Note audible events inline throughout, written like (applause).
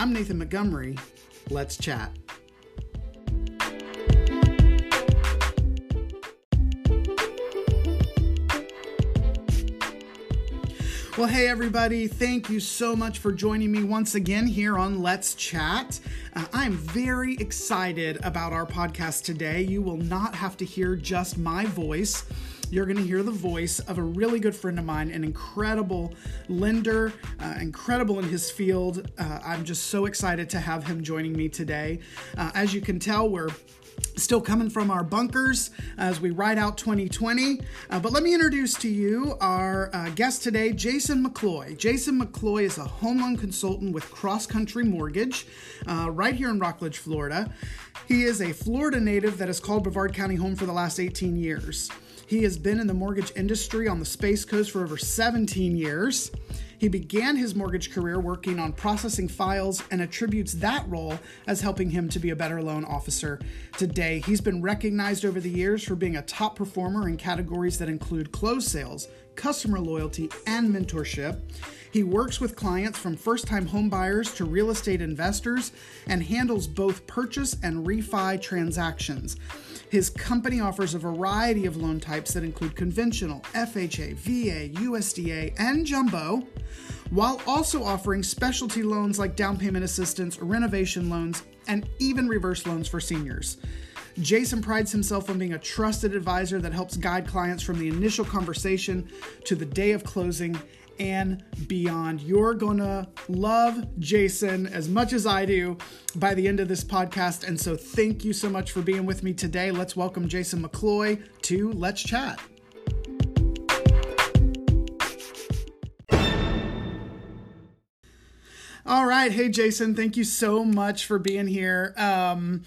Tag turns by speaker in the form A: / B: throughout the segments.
A: I'm Nathan Montgomery. Let's chat. Well, hey, everybody. Thank you so much for joining me once again here on Let's Chat. Uh, I'm very excited about our podcast today. You will not have to hear just my voice. You're going to hear the voice of a really good friend of mine, an incredible lender, uh, incredible in his field. Uh, I'm just so excited to have him joining me today. Uh, as you can tell, we're still coming from our bunkers as we ride out 2020. Uh, but let me introduce to you our uh, guest today, Jason McCloy. Jason McCloy is a home loan consultant with Cross Country Mortgage uh, right here in Rockledge, Florida. He is a Florida native that has called Brevard County home for the last 18 years. He has been in the mortgage industry on the Space Coast for over 17 years. He began his mortgage career working on processing files and attributes that role as helping him to be a better loan officer today. He's been recognized over the years for being a top performer in categories that include closed sales, customer loyalty, and mentorship. He works with clients from first time homebuyers to real estate investors and handles both purchase and refi transactions. His company offers a variety of loan types that include conventional, FHA, VA, USDA, and jumbo, while also offering specialty loans like down payment assistance, renovation loans, and even reverse loans for seniors. Jason prides himself on being a trusted advisor that helps guide clients from the initial conversation to the day of closing and beyond. You're gonna love Jason as much as I do by the end of this podcast. And so, thank you so much for being with me today. Let's welcome Jason McCloy to Let's Chat. All right. Hey, Jason, thank you so much for being here. Um,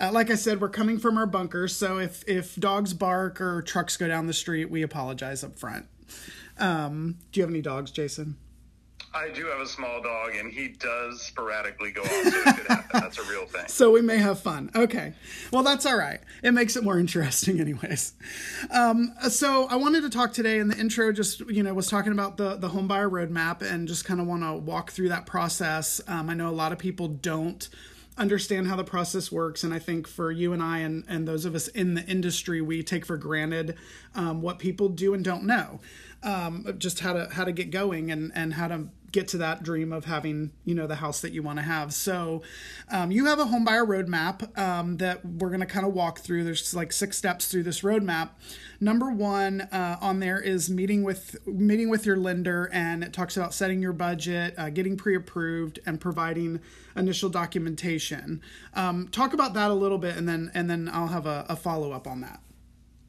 A: uh, like I said, we're coming from our bunker, so if if dogs bark or trucks go down the street, we apologize up front. Um, do you have any dogs, Jason?
B: I do have a small dog, and he does sporadically go off, so it could happen. That's a real thing. (laughs)
A: So we may have fun. Okay. Well, that's all right. It makes it more interesting, (laughs) anyways. Um, so I wanted to talk today in the intro, just, you know, was talking about the, the home buyer roadmap and just kind of want to walk through that process. Um, I know a lot of people don't understand how the process works and i think for you and i and, and those of us in the industry we take for granted um, what people do and don't know um, just how to how to get going and and how to get to that dream of having you know the house that you want to have. So um, you have a home buyer roadmap um, that we're going to kind of walk through. There's like six steps through this roadmap. Number one uh, on there is meeting with meeting with your lender and it talks about setting your budget uh, getting pre-approved and providing initial documentation. Um, talk about that a little bit and then and then i'll have a, a follow-up on that.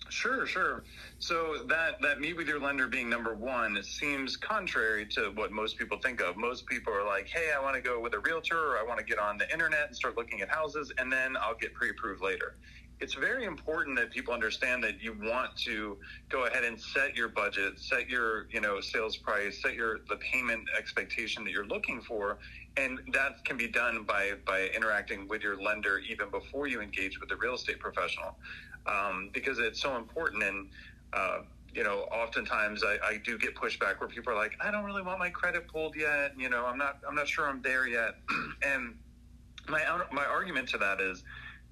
B: Sure, sure. So that that meet with your lender being number one seems contrary to what most people think of. Most people are like, "Hey, I want to go with a realtor, or I want to get on the internet and start looking at houses, and then I'll get pre-approved later." It's very important that people understand that you want to go ahead and set your budget, set your you know sales price, set your the payment expectation that you're looking for, and that can be done by by interacting with your lender even before you engage with the real estate professional um, because it's so important. And uh, you know, oftentimes I, I do get pushback where people are like, I don't really want my credit pulled yet. You know, I'm not I'm not sure I'm there yet. (clears throat) and my my argument to that is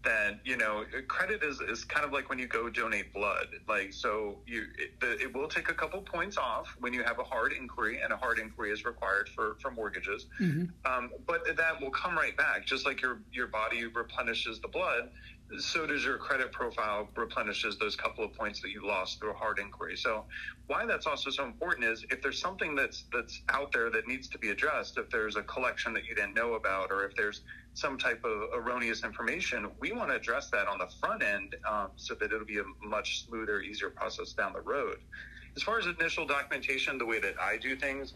B: that you know credit is, is kind of like when you go donate blood like so you it, the, it, will take a couple points off when you have a hard inquiry and a hard inquiry is required for for mortgages mm-hmm. um, but that will come right back just like your your body replenishes the blood so does your credit profile replenishes those couple of points that you lost through a hard inquiry. So why that's also so important is if there's something that's that's out there that needs to be addressed, if there's a collection that you didn't know about, or if there's some type of erroneous information, we want to address that on the front end um, so that it'll be a much smoother, easier process down the road. As far as initial documentation, the way that I do things,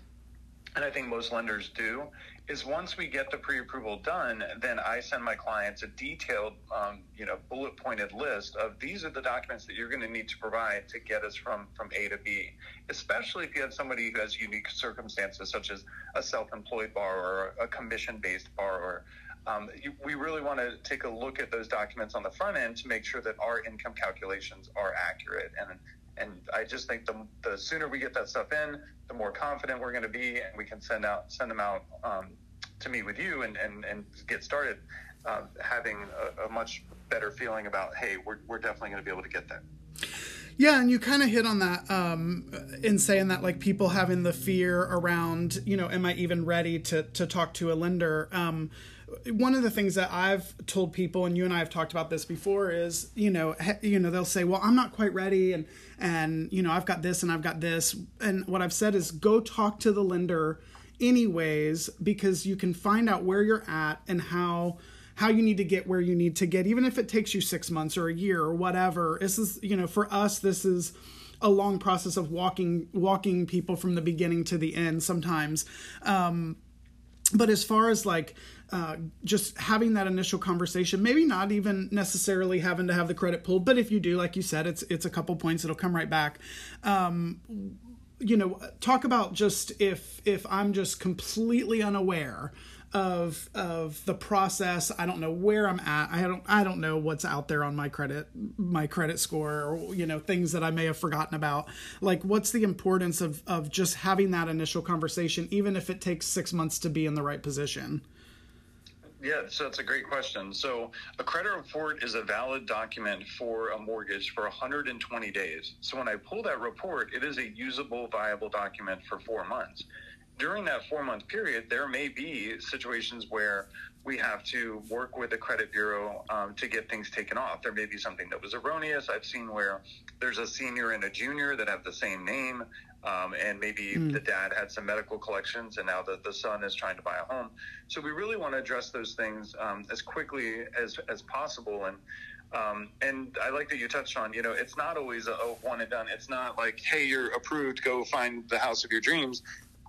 B: and I think most lenders do, is once we get the pre-approval done, then I send my clients a detailed, um, you know, bullet-pointed list of these are the documents that you're going to need to provide to get us from from A to B. Especially if you have somebody who has unique circumstances, such as a self-employed borrower, a commission-based borrower. Um, you, we really want to take a look at those documents on the front end to make sure that our income calculations are accurate and and I just think the, the sooner we get that stuff in, the more confident we're going to be, and we can send out send them out um, to meet with you and and, and get started, uh, having a, a much better feeling about hey, we're we're definitely going to be able to get there.
A: Yeah, and you kind of hit on that um, in saying that, like people having the fear around, you know, am I even ready to to talk to a lender? Um, one of the things that I've told people, and you and I have talked about this before, is you know, you know, they'll say, "Well, I'm not quite ready," and and you know, I've got this and I've got this, and what I've said is, go talk to the lender, anyways, because you can find out where you're at and how how you need to get where you need to get, even if it takes you six months or a year or whatever. This is, you know, for us, this is a long process of walking walking people from the beginning to the end sometimes. Um, but as far as like uh, just having that initial conversation, maybe not even necessarily having to have the credit pulled, but if you do, like you said, it's it's a couple points, it'll come right back. Um, you know, talk about just if if I'm just completely unaware of of the process. I don't know where I'm at. I don't I don't know what's out there on my credit my credit score or you know things that I may have forgotten about. Like what's the importance of of just having that initial conversation even if it takes 6 months to be in the right position?
B: Yeah, so that's a great question. So, a credit report is a valid document for a mortgage for 120 days. So, when I pull that report, it is a usable, viable document for four months during that four month period, there may be situations where we have to work with the credit bureau um, to get things taken off. There may be something that was erroneous. I've seen where there's a senior and a junior that have the same name, um, and maybe mm. the dad had some medical collections, and now the, the son is trying to buy a home. So we really want to address those things um, as quickly as, as possible. And um, and I like that you touched on, you know, it's not always a, a, one and done. It's not like, hey, you're approved, go find the house of your dreams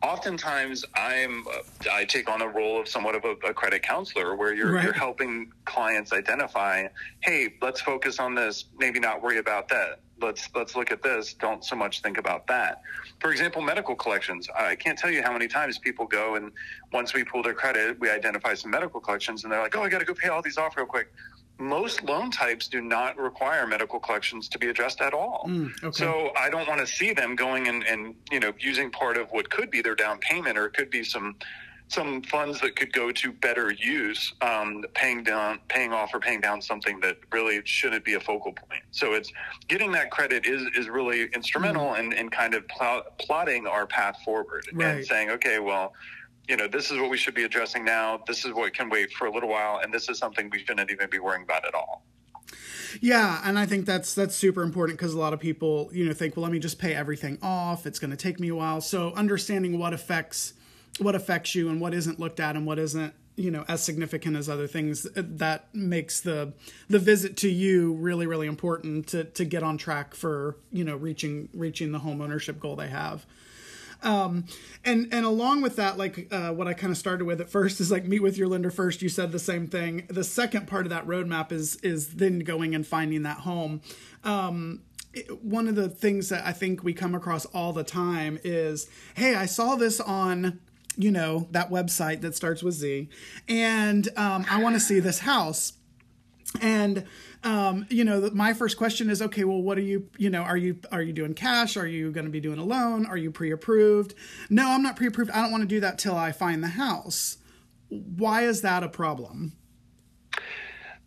B: oftentimes I'm I take on a role of somewhat of a, a credit counselor where you're right. you're helping clients identify, hey, let's focus on this, maybe not worry about that. Let's let's look at this. Don't so much think about that. For example, medical collections. I can't tell you how many times people go and once we pull their credit, we identify some medical collections, and they're like, "Oh, I got to go pay all these off real quick." Most loan types do not require medical collections to be addressed at all. Mm, okay. So I don't want to see them going and, and you know using part of what could be their down payment or it could be some some funds that could go to better use, um, paying down, paying off, or paying down something that really shouldn't be a focal point. So it's getting that credit is is really instrumental mm. in, in kind of pl- plotting our path forward right. and saying, okay, well, you know, this is what we should be addressing now. This is what can wait for a little while, and this is something we shouldn't even be worrying about at all.
A: Yeah, and I think that's that's super important because a lot of people, you know, think, well, let me just pay everything off. It's going to take me a while. So understanding what affects what affects you and what isn't looked at and what isn't, you know, as significant as other things uh, that makes the the visit to you really really important to to get on track for, you know, reaching reaching the home ownership goal they have. Um, and and along with that, like uh, what I kind of started with at first is like meet with your lender first. You said the same thing. The second part of that roadmap is is then going and finding that home. Um, one of the things that I think we come across all the time is, hey, I saw this on you know that website that starts with Z, and um, I want to see this house, and um, you know, my first question is, okay, well, what are you, you know, are you, are you doing cash? Are you going to be doing a loan? Are you pre-approved? No, I'm not pre-approved. I don't want to do that till I find the house. Why is that a problem?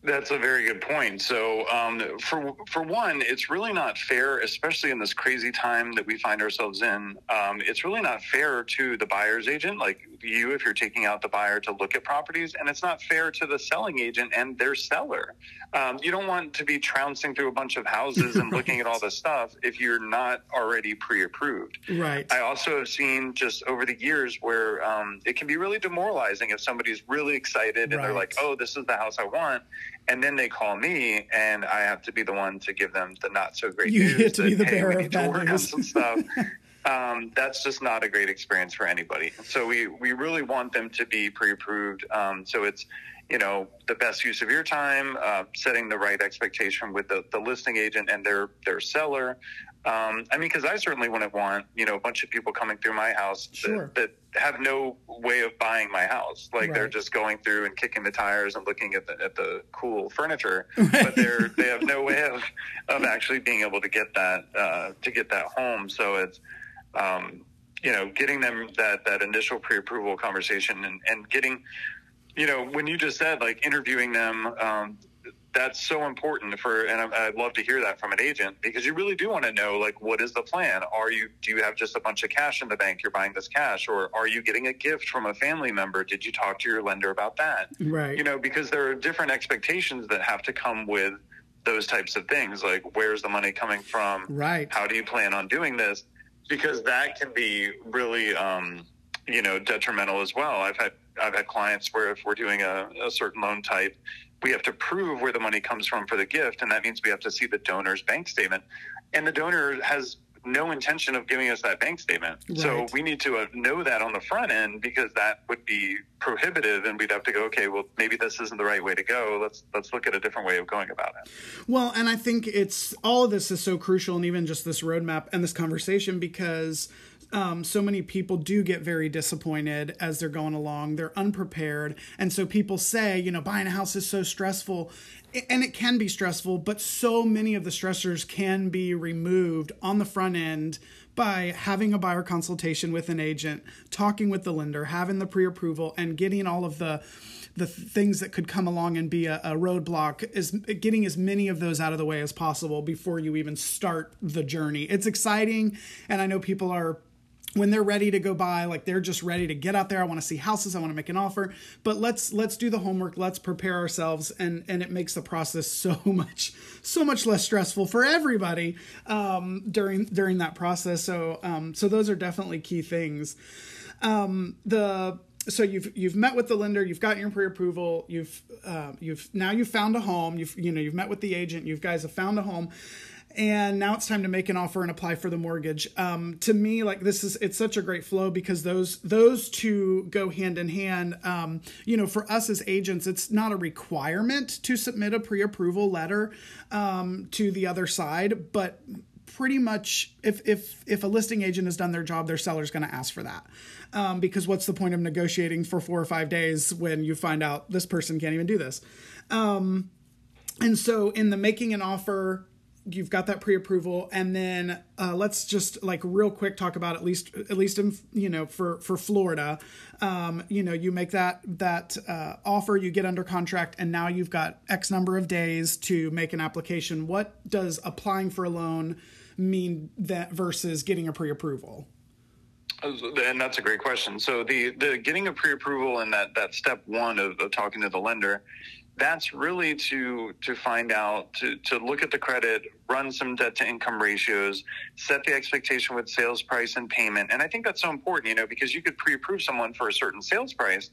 B: That's a very good point. So, um, for for one, it's really not fair, especially in this crazy time that we find ourselves in. Um, it's really not fair to the buyer's agent, like you, if you're taking out the buyer to look at properties, and it's not fair to the selling agent and their seller. Um, you don't want to be trouncing through a bunch of houses and right. looking at all (laughs) this stuff if you're not already pre-approved.
A: Right.
B: I also have seen just over the years where um, it can be really demoralizing if somebody's really excited and right. they're like, "Oh, this is the house I want," and then they call me and I have to be the one to give them the not so great
A: you
B: news.
A: You get to that, be the hey, bearer of bad news.
B: some stuff. (laughs) um, that's just not a great experience for anybody. So we we really want them to be pre-approved. Um, so it's you know the best use of your time, uh, setting the right expectation with the, the listing agent and their their seller. Um, I mean, because I certainly wouldn't want you know a bunch of people coming through my house
A: sure.
B: that, that, have no way of buying my house. Like right. they're just going through and kicking the tires and looking at the at the cool furniture, right. (laughs) but they're they have no way of of actually being able to get that uh, to get that home. So it's um, you know, getting them that that initial pre-approval conversation and and getting, you know, when you just said like interviewing them. Um, that's so important for and I'd love to hear that from an agent because you really do want to know like what is the plan? Are you do you have just a bunch of cash in the bank? You're buying this cash. Or are you getting a gift from a family member? Did you talk to your lender about that?
A: Right.
B: You know because there are different expectations that have to come with those types of things like where's the money coming from?
A: Right.
B: How do you plan on doing this? Because that can be really um, you know detrimental as well i've had i've had clients where if we're doing a, a certain loan type we have to prove where the money comes from for the gift, and that means we have to see the donor's bank statement. And the donor has no intention of giving us that bank statement. Right. So we need to uh, know that on the front end because that would be prohibitive and we'd have to go okay well maybe this isn't the right way to go let's let's look at a different way of going about it
A: well and i think it's all of this is so crucial and even just this roadmap and this conversation because um, so many people do get very disappointed as they're going along. They're unprepared. And so people say, you know, buying a house is so stressful. And it can be stressful, but so many of the stressors can be removed on the front end by having a buyer consultation with an agent, talking with the lender, having the pre approval, and getting all of the the things that could come along and be a, a roadblock is getting as many of those out of the way as possible before you even start the journey. It's exciting, and I know people are when they're ready to go buy like they're just ready to get out there. I want to see houses i want to make an offer. But let's let's do the homework let's prepare ourselves and and it makes the process (laughs) so much so much less stressful for everybody um, during during that process. So um, so those are definitely key things. Um, the so you've you've met with the lender, you've gotten your pre-approval, you've uh, you've now you've found a home, you've you know you've met with the agent, you guys have found a home and now it's time to make an offer and apply for the mortgage. Um, to me like this is it's such a great flow because those those two go hand in hand. Um, you know for us as agents it's not a requirement to submit a pre-approval letter um, to the other side but pretty much if if if a listing agent has done their job their seller's going to ask for that. Um, because what's the point of negotiating for four or five days when you find out this person can't even do this? Um, and so in the making an offer you've got that pre-approval and then uh, let's just like real quick talk about at least at least in you know for for florida. Um, you know you make that that uh, offer you get under contract and now you've got x number of days to make an application. What does applying for a loan mean that versus getting a pre-approval?
B: And that's a great question. So the the getting a pre-approval and that that step one of, of talking to the lender that's really to to find out to to look at the credit run some debt to income ratios set the expectation with sales price and payment. And i think that's so important you know because you could pre-approve someone for a certain sales price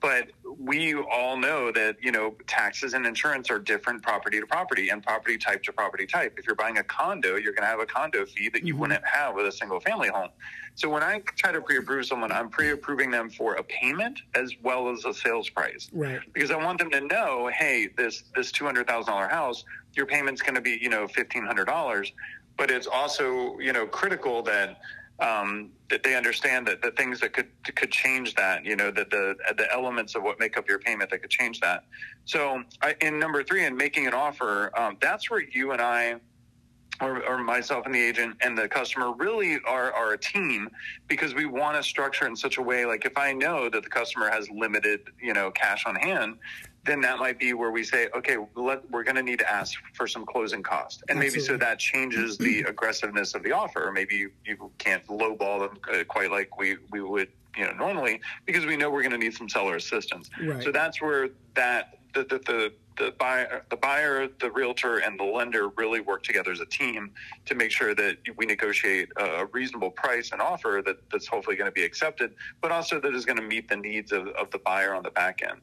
B: but we all know that you know taxes and insurance are different property to property and property type to property type. If you're buying a condo you're going to have a condo fee that you mm-hmm. wouldn't have with a single family home. So when i try to pre-approve someone i'm pre-approving them for a payment as well as a sales price.
A: Right.
B: Because i want them to know hey this this $200000 house your payment's going to be you know $1500 but it's also you know critical that um, that they understand that the things that could could change that, you know, that the the elements of what make up your payment that could change that. So, I, in number three, in making an offer, um, that's where you and I. Or, or, myself and the agent and the customer really are, are a team because we want to structure in such a way like if i know that the customer has limited you know cash on hand then that might be where we say, okay, let, we're going to need to ask for some closing cost, and Absolutely. maybe so that changes the (clears throat) aggressiveness of the offer. Maybe you, you can't lowball them uh, quite like we we would you know normally because we know we're going to need some seller assistance.
A: Right.
B: So that's where that the the, the the buyer, the buyer, the realtor, and the lender really work together as a team to make sure that we negotiate a reasonable price and offer that, that's hopefully going to be accepted, but also that is going to meet the needs of, of the buyer on the back end.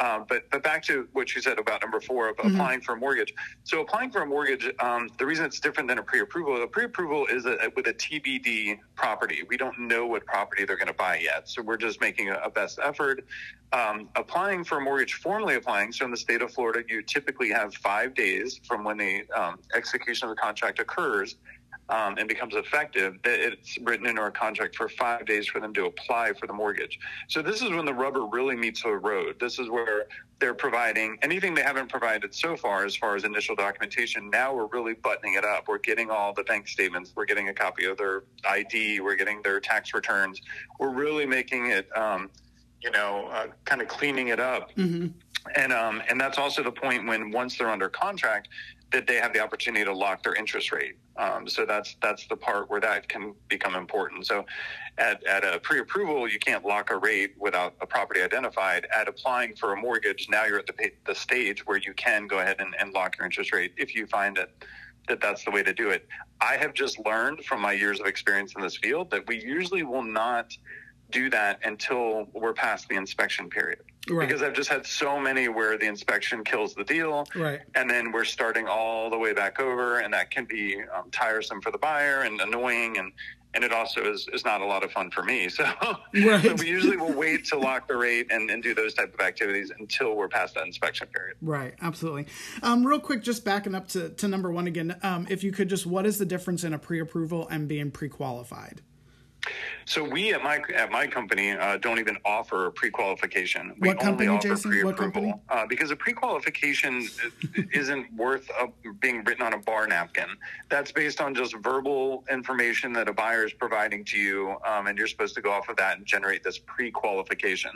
B: Um, but but back to what you said about number four of mm-hmm. applying for a mortgage. So applying for a mortgage, um, the reason it's different than a pre-approval, a pre-approval is a, with a TBD property. We don't know what property they're going to buy yet, so we're just making a, a best effort. Um, applying for a mortgage, formally applying. So in the state of Florida, you typically have five days from when the um, execution of the contract occurs um, and becomes effective, it's written into our contract for five days for them to apply for the mortgage. So this is when the rubber really meets the road. This is where they're providing anything they haven't provided so far as far as initial documentation. Now we're really buttoning it up. We're getting all the bank statements. We're getting a copy of their ID. We're getting their tax returns. We're really making it, um, you know, uh, kind of cleaning it up. Mm-hmm. And um, and that's also the point when once they're under contract, that they have the opportunity to lock their interest rate. Um, so that's that's the part where that can become important. So at, at a pre-approval, you can't lock a rate without a property identified. At applying for a mortgage, now you're at the, the stage where you can go ahead and, and lock your interest rate if you find that that that's the way to do it. I have just learned from my years of experience in this field that we usually will not do that until we're past the inspection period. Right. Because I've just had so many where the inspection kills the deal,
A: right.
B: and then we're starting all the way back over, and that can be um, tiresome for the buyer and annoying, and and it also is, is not a lot of fun for me. (laughs) So, right. so we usually will wait to lock the rate and, and do those type of activities until we're past that inspection period.
A: Right, absolutely. Um, real quick, just backing up to, to number one again, um, if you could just, what is the difference in a pre-approval and being pre-qualified?
B: So we at my at my company uh, don't even offer pre-qualification. We
A: what company, only offer Jason? pre-approval
B: uh, because a pre-qualification isn't worth a, being written on a bar napkin. That's based on just verbal information that a buyer is providing to you, um, and you're supposed to go off of that and generate this pre-qualification.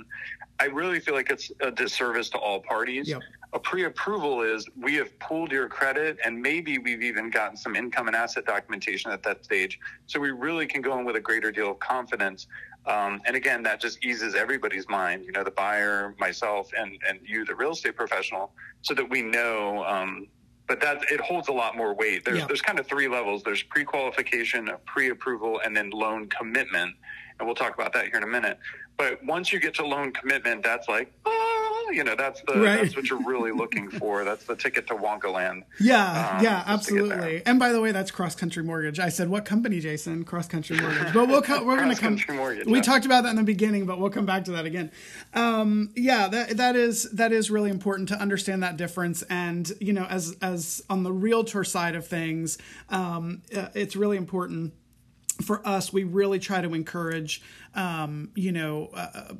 B: I really feel like it's a disservice to all parties. Yep. A pre-approval is we have pulled your credit and maybe we've even gotten some income and asset documentation at that stage. So we really can go in with a greater deal of confidence. Um, and again, that just eases everybody's mind, you know, the buyer, myself, and, and you, the real estate professional, so that we know um, but that it holds a lot more weight. There's yeah. there's kind of three levels. There's pre-qualification, pre-approval, and then loan commitment. And we'll talk about that here in a minute. But once you get to loan commitment, that's like, oh, you know, that's the right. that's what you're really looking for. That's the ticket to Wonka Land.
A: Yeah, um, yeah, absolutely. And by the way, that's Cross Country Mortgage. I said, what company, Jason? Cross Country Mortgage. But we'll co- we're going to come. Mortgage, we yeah. talked about that in the beginning, but we'll come back to that again. Um, yeah, that that is that is really important to understand that difference. And you know, as as on the realtor side of things, um, uh, it's really important for us, we really try to encourage, um, you know, uh, uh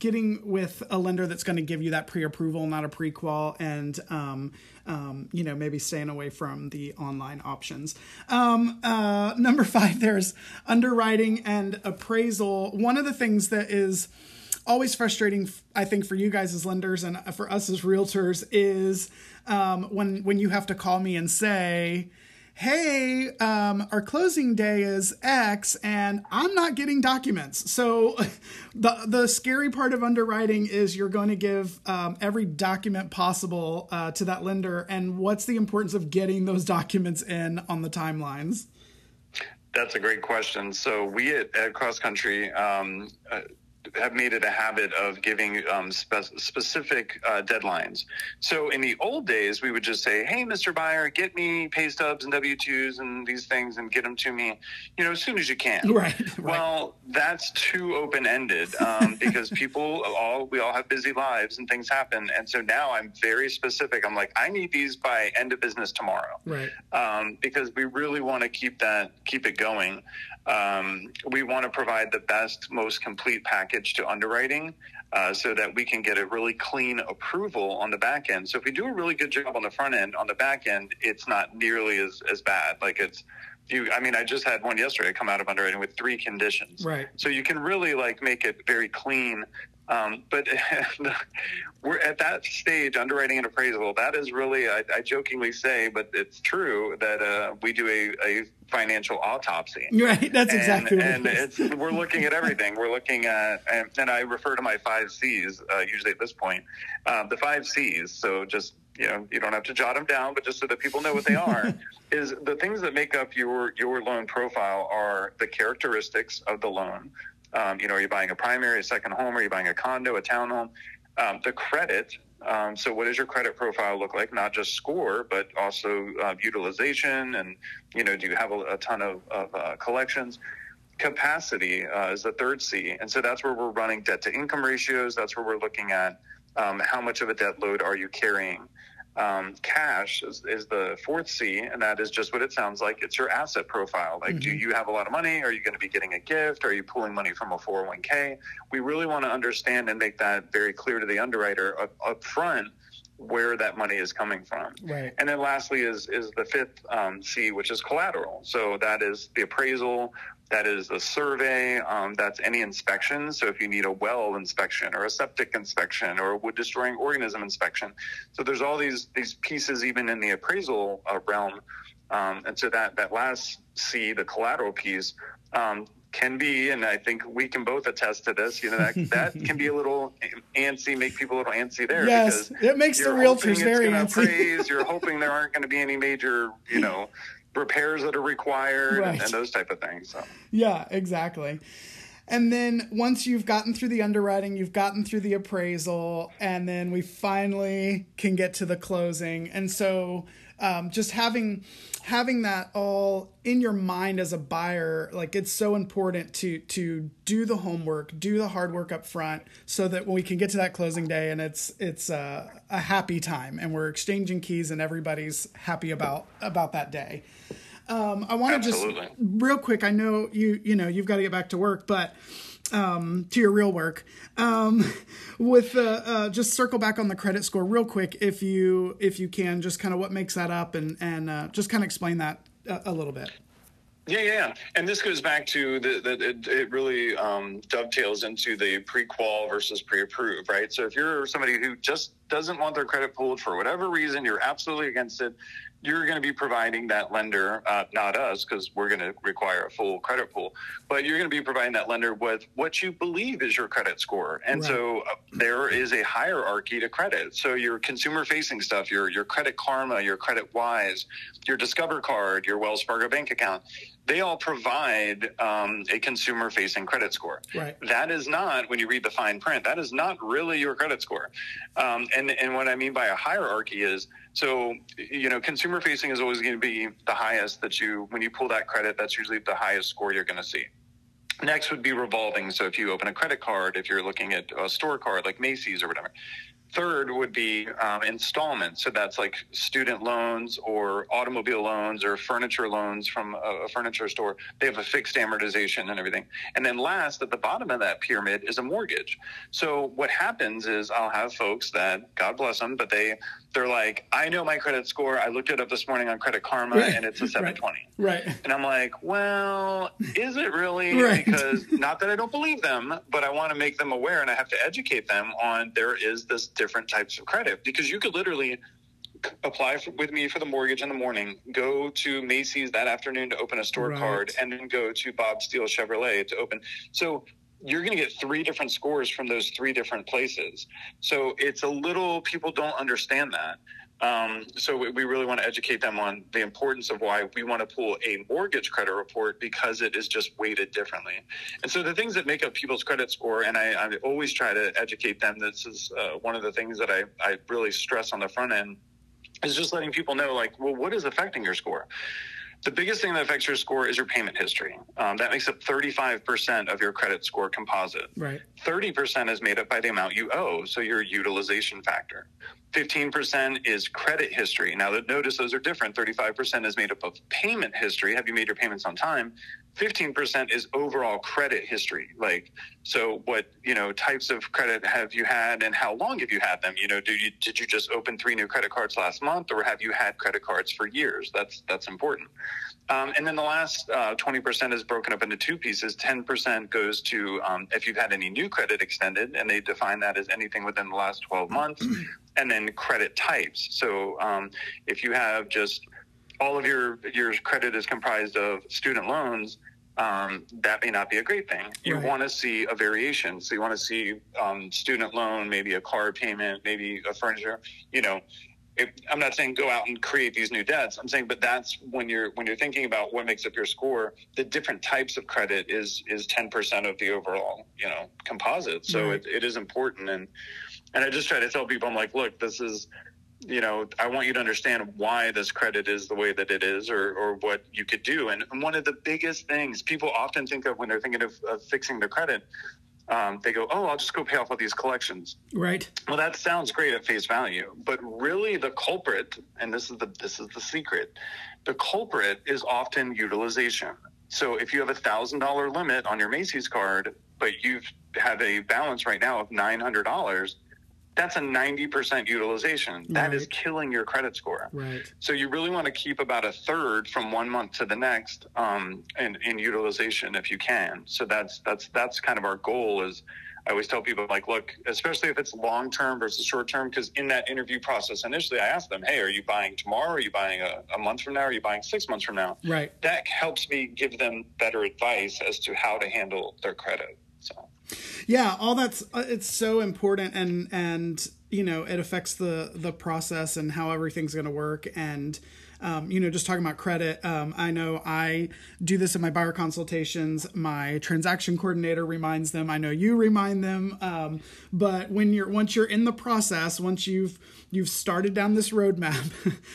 A: getting with a lender that's going to give you that pre-approval, not a pre-qual, and um, um, you know maybe staying away from the online options. Um, uh, number (laughs) five, there's underwriting and appraisal. One of the things that is always frustrating, I think, for you guys as lenders and for us as realtors is um, when when you have to call me and say hey, um, our closing day is X and I'm not getting documents. So (laughs) the, the scary part of underwriting is you're going to give um, every document possible uh, to that lender. And what's the importance of getting those documents in on the timelines?
B: That's a great question. So we at, at Cross Country, um, uh, have made it a habit of giving um, spe- specific uh, deadlines. So in the old days, we would just say, "Hey, Mr. Buyer, get me pay stubs and W twos and these things, and get them to me, you know, as soon as you can." (laughs)
A: Right.
B: Well, that's too open ended um, (laughs) because people all we all have busy lives and things happen, and so now I'm very specific. I'm like, I need these by end of business tomorrow,
A: right?
B: Um, because we really want to keep that keep it going. Um, we want to provide the best, most complete package to underwriting uh, so that we can get a really clean approval on the back end. So if we do a really good job on the front end, on the back end, it's not nearly as, as bad. Like it's, you, I mean, I just had one yesterday come out of underwriting with three conditions.
A: Right.
B: So you can really like make it very clean um, but (laughs) we're at that stage, underwriting and appraisal. That is really, I, I jokingly say, but it's true that uh, we do a, a, financial autopsy. (laughs)
A: Right. That's
B: and,
A: exactly.
B: And it's we're looking at everything. We're looking at, and, and I refer to my five C's uh, usually at this point. Uh, the five C's. So just you know, you don't have to jot them down, but just so that people know what they are, (laughs) is the things that make up your your loan profile are the characteristics of the loan, um, you know, are you buying a primary, a second home? Are you buying a condo, a townhome? Um, the credit. Um, so, what does your credit profile look like? Not just score, but also uh, utilization, and you know, do you have a, a ton of, of uh, collections? Capacity uh, is the third C, and so that's where we're running debt to income ratios. That's where we're looking at um, how much of a debt load are you carrying. Um, cash is, is, the fourth C, and that is just what it sounds like. It's your asset profile. Like, mm-hmm. do you have a lot of money? Are you going to be getting a gift? Are you pulling money from a 401k? We really want to understand and make that very clear to the underwriter up, up front where that money is coming from.
A: Right.
B: And then lastly is is the fifth um, C, which is collateral. So that is the appraisal, that is a survey, um, that's any inspection. So if you need a well inspection or a septic inspection or a wood destroying organism inspection, so there's all these these pieces even in the appraisal uh, realm. Um, and so that that last C, the collateral piece, um, can be, and I think we can both attest to this. You know that (laughs) that can be a little antsy, make people a little antsy there.
A: Yes, it makes the realtors very antsy.
B: Praise, you're (laughs) hoping there aren't going to be any major, you know, repairs that are required right. and, and those type of things. So.
A: Yeah, exactly. And then once you've gotten through the underwriting, you've gotten through the appraisal, and then we finally can get to the closing. And so um, just having having that all in your mind as a buyer like it's so important to to do the homework do the hard work up front so that when we can get to that closing day and it's it's a, a happy time and we're exchanging keys and everybody's happy about about that day. Um, i want to just real quick i know you you know you've got to get back to work but um, to your real work. Um, (laughs) with uh, uh, just circle back on the credit score real quick, if you if you can, just kind of what makes that up, and and uh, just kind of explain that a, a, little bit.
B: Yeah, yeah, and this goes back to the, the it, it really um, dovetails into the pre-qual versus pre-approve, right? So if you're somebody who just doesn't want their credit pulled for whatever reason, you're absolutely against it you're going to be providing that lender, uh, not us, because we're going to require a full credit pool, but you're going to be providing that lender with what you believe is your credit score. And right. so uh, there is a hierarchy to credit. So your consumer facing stuff, your, your credit karma, your credit wise, your Discover card, your Wells Fargo bank account, they all provide um, a consumer facing credit score.
A: Right.
B: That is not, when you read the fine print, that is not really your credit score. Um, and, and what I mean by a hierarchy is so, you know, consumer facing is always going to be the highest that you, when you pull that credit, that's usually the highest score you're going to see. Next would be revolving. So if you open a credit card, if you're looking at a store card like Macy's or whatever, Third would be um, installments. So that's like student loans or automobile loans or furniture loans from a, a, furniture store. They have a fixed amortization and everything. And then last, at the bottom of that pyramid is a mortgage. So what happens is I'll have folks that, God bless them, but they they're like, I know my credit score. I looked it up this morning on Credit Karma, right. and it's a 720. (laughs)
A: Right. right.
B: And I'm like, well, is it really? (laughs) right. Because not that I don't believe them, but I want to make them aware, and I have to educate them on there is this different types of credit because you could literally apply for, with me for the mortgage in the morning, go to Macy's that afternoon to open a store right. card, and then go to Bob Steele Chevrolet to open. So you're going to get three different scores from those three different places. So it's a little, people don't understand that. Um, so we, we, really want to educate them on the importance of why we want to pull a mortgage credit report because it is just weighted differently. And so the things that make up people's credit score, and I, I always try to educate them. This is uh, one of the things that I, I really stress on the front end is just letting people know, like, well, what is affecting your score? The biggest thing that affects your score is your payment history. Um, that makes up 35% of your credit score composite.
A: Right.
B: 30% is made up by the amount you owe, so your utilization factor. 15% is credit history. Now, that notice those are different. 35% is made up of payment history. Have you made your payments on time? 15% is overall credit history. Like, so what, you know, types of credit have you had and how long have you had them? You know, do you, did you just open three new credit cards last month or have you had credit cards for years? That's, that's important. Um, and then the last uh, 20% is broken up into two pieces. 10% goes to um, if you've had any new credit extended, and they define that as anything within the last 12 months, and then credit types. So um, if you have just all of your your credit is comprised of student loans, um, that may not be a great thing. You right. want to see a variation. So you want to see um, student loan, maybe a car payment, maybe a furniture. You know, if, I'm not saying go out and create these new debts. I'm saying, but that's when you're when you're thinking about what makes up your score. The different types of credit is is 10% of the overall you know composite. So right. it, it is important and and I just try to tell people, I'm like, look, this is you know, I want you to understand why this credit is the way that it is or, or what you could do. And one of the biggest things people often think of when they're thinking of, of fixing their credit um, they go, "Oh, I'll just go pay off all these collections."
A: Right.
B: Well, that sounds great at face value, but really the culprit, and this is the this is the secret, the culprit is often utilization. So if you have a thousand dollar limit on your Macy's card, but you've had a balance right now of nine hundred dollars, that's a 90% utilization. That is
A: Right.
B: killing your credit score.
A: Right.
B: So you really want to keep about a third from one month to the next um, in, in utilization if you can. So that's that's that's kind of our goal. Is I always tell people like, look, especially if it's long term versus short term, because in that interview process initially, I ask them, hey, are you buying tomorrow? Are you buying a, a month from now? Are you buying six months from now?
A: Right.
B: That helps me give them better advice as to how to handle their credit. So.
A: Yeah, all that's uh, it's so important and and you know, it affects the the process and how everything's going to work and um, you know, just talking about credit, um, I know I do this in my buyer consultations. My transaction coordinator reminds them. I know you remind them. Um, but when you're once you're in the process, once you've you've started down this roadmap,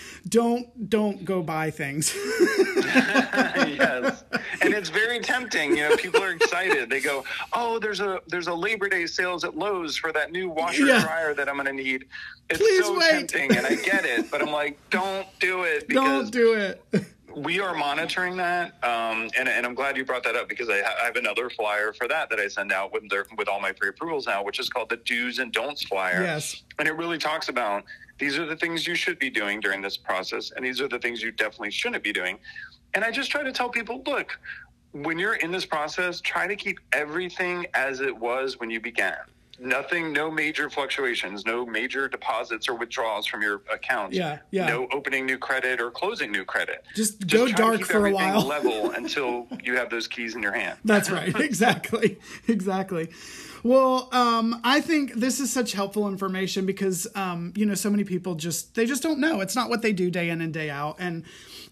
A: (laughs) don't don't go buy things. (laughs)
B: yes, and it's very tempting. You know, people are excited. They go, "Oh, there's a there's a Labor Day sales at Lowe's for that new washer
A: yeah.
B: dryer that I'm going to need." It's
A: Please
B: so
A: wait.
B: tempting, and I get it, but I'm like, "Don't do it," because
A: don't do it.
B: we are monitoring that, um, and, and I'm glad you brought that up because I, ha- I have another flyer for that that I send out with their, with all my pre-approvals now, which is called the Do's and Don'ts flyer.
A: Yes.
B: and it really talks about these are the things you should be doing during this process, and these are the things you definitely shouldn't be doing. And I just try to tell people, look, when you're in this process, try to keep everything as it was when you began. Nothing, no major fluctuations, no major deposits or withdrawals from your account.
A: Yeah, yeah.
B: No opening new credit or closing new credit.
A: Just go
B: try to
A: dark for a while.
B: level (laughs) until you have those keys in your hand.
A: That's right. (laughs) Exactly. (laughs) Exactly. Well, um, I think this is such helpful information because, um, you know, so many people just, they just don't know. It's not what they do day in and day out. And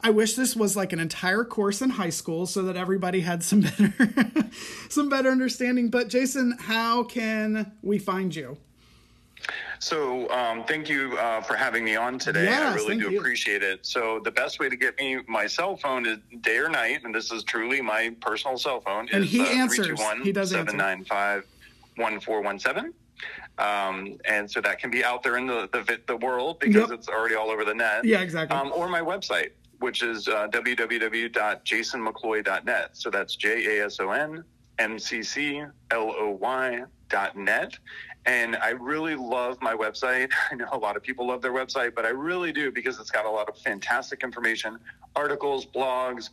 A: I wish this was like an entire course in high school so that everybody had some (laughs) better, some better understanding. But Jason, how can we find you?
B: So, um, thank you uh, for having me on today.
A: Yes,
B: I really do
A: you.
B: appreciate it. So, the best way to get me my cell phone is day or night, and this is truly my personal cell phone.
A: And
B: is,
A: he
B: uh,
A: answers.
B: 321
A: He does answer.
B: 795 1417. Um, and so that can be out there in the the, the world because
A: Yep.
B: it's already all over the net.
A: Yeah, exactly.
B: Um, or my website, which is uh, www.jasonmccloy.net. So that's J A S O N M C C L O Y dot net. And I really love my website. (laughs) I know a lot of people love their website, but I really do because it's got a lot of fantastic information, articles, blogs,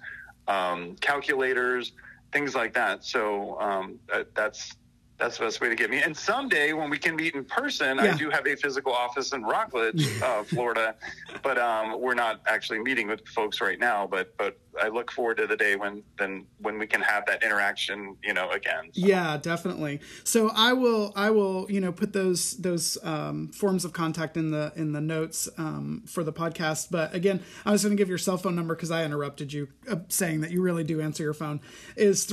B: um, calculators, things like that. So um, that's that's the best way to get me. And someday when we can meet in person,
A: Yeah.
B: I do have a physical office in Rockledge, (laughs) uh, Florida, but um, we're not actually meeting with folks right now. But but I look forward to the day when then when we can have that interaction, you know, again. So,
A: Yeah, definitely. So I will, I will, you know, put those those um, forms of contact in the in the notes um, for the podcast. But again, I was going to give your cell phone number because I interrupted you, uh, saying that you really do answer your phone. Is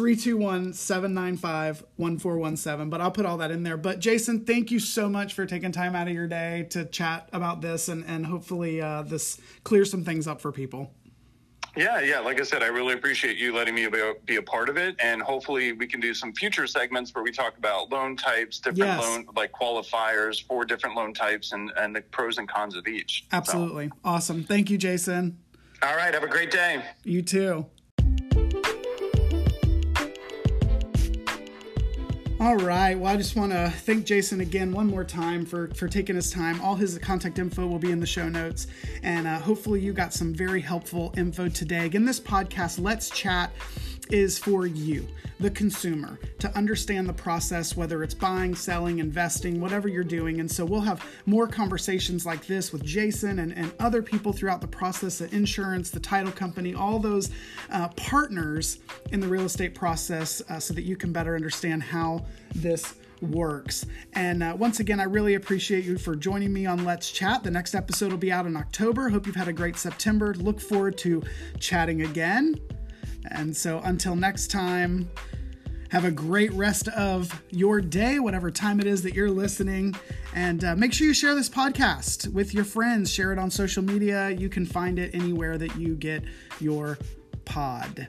A: 321-795-1417. But I'll put all that in there. But Jason, thank you so much for taking time out of your day to chat about this, and and hopefully uh, this clears some things up for people.
B: Yeah, yeah. Like I said, I really appreciate you letting me be a, be a part of it, and hopefully we can do some future segments where we talk about loan types, different
A: Yes.
B: loan like qualifiers for different loan types, and and the pros and cons of each. So,
A: Absolutely, awesome. Thank you, Jason.
B: all right. Have a great day.
A: You too. All right. Well, I just want to thank Jason again one more time for for taking his time. All his contact info will be in the show notes, and uh, hopefully you got some very helpful info today. Again, this podcast, Let's Chat, is for you, the consumer, to understand the process, whether it's buying, selling, investing, whatever you're doing. And so we'll have more conversations like this with Jason and, and other people throughout the process, the insurance, the title company, all those uh, partners in the real estate process uh, so that you can better understand how this works. And uh, once again, I really appreciate you for joining me on Let's Chat. The next episode will be out in October. Hope you've had a great September. Look forward to chatting again. And so until next time, have a great rest of your day, whatever time it is that you're listening. And uh, make sure you share this podcast with your friends. Share it on social media. You can find it anywhere that you get your pod.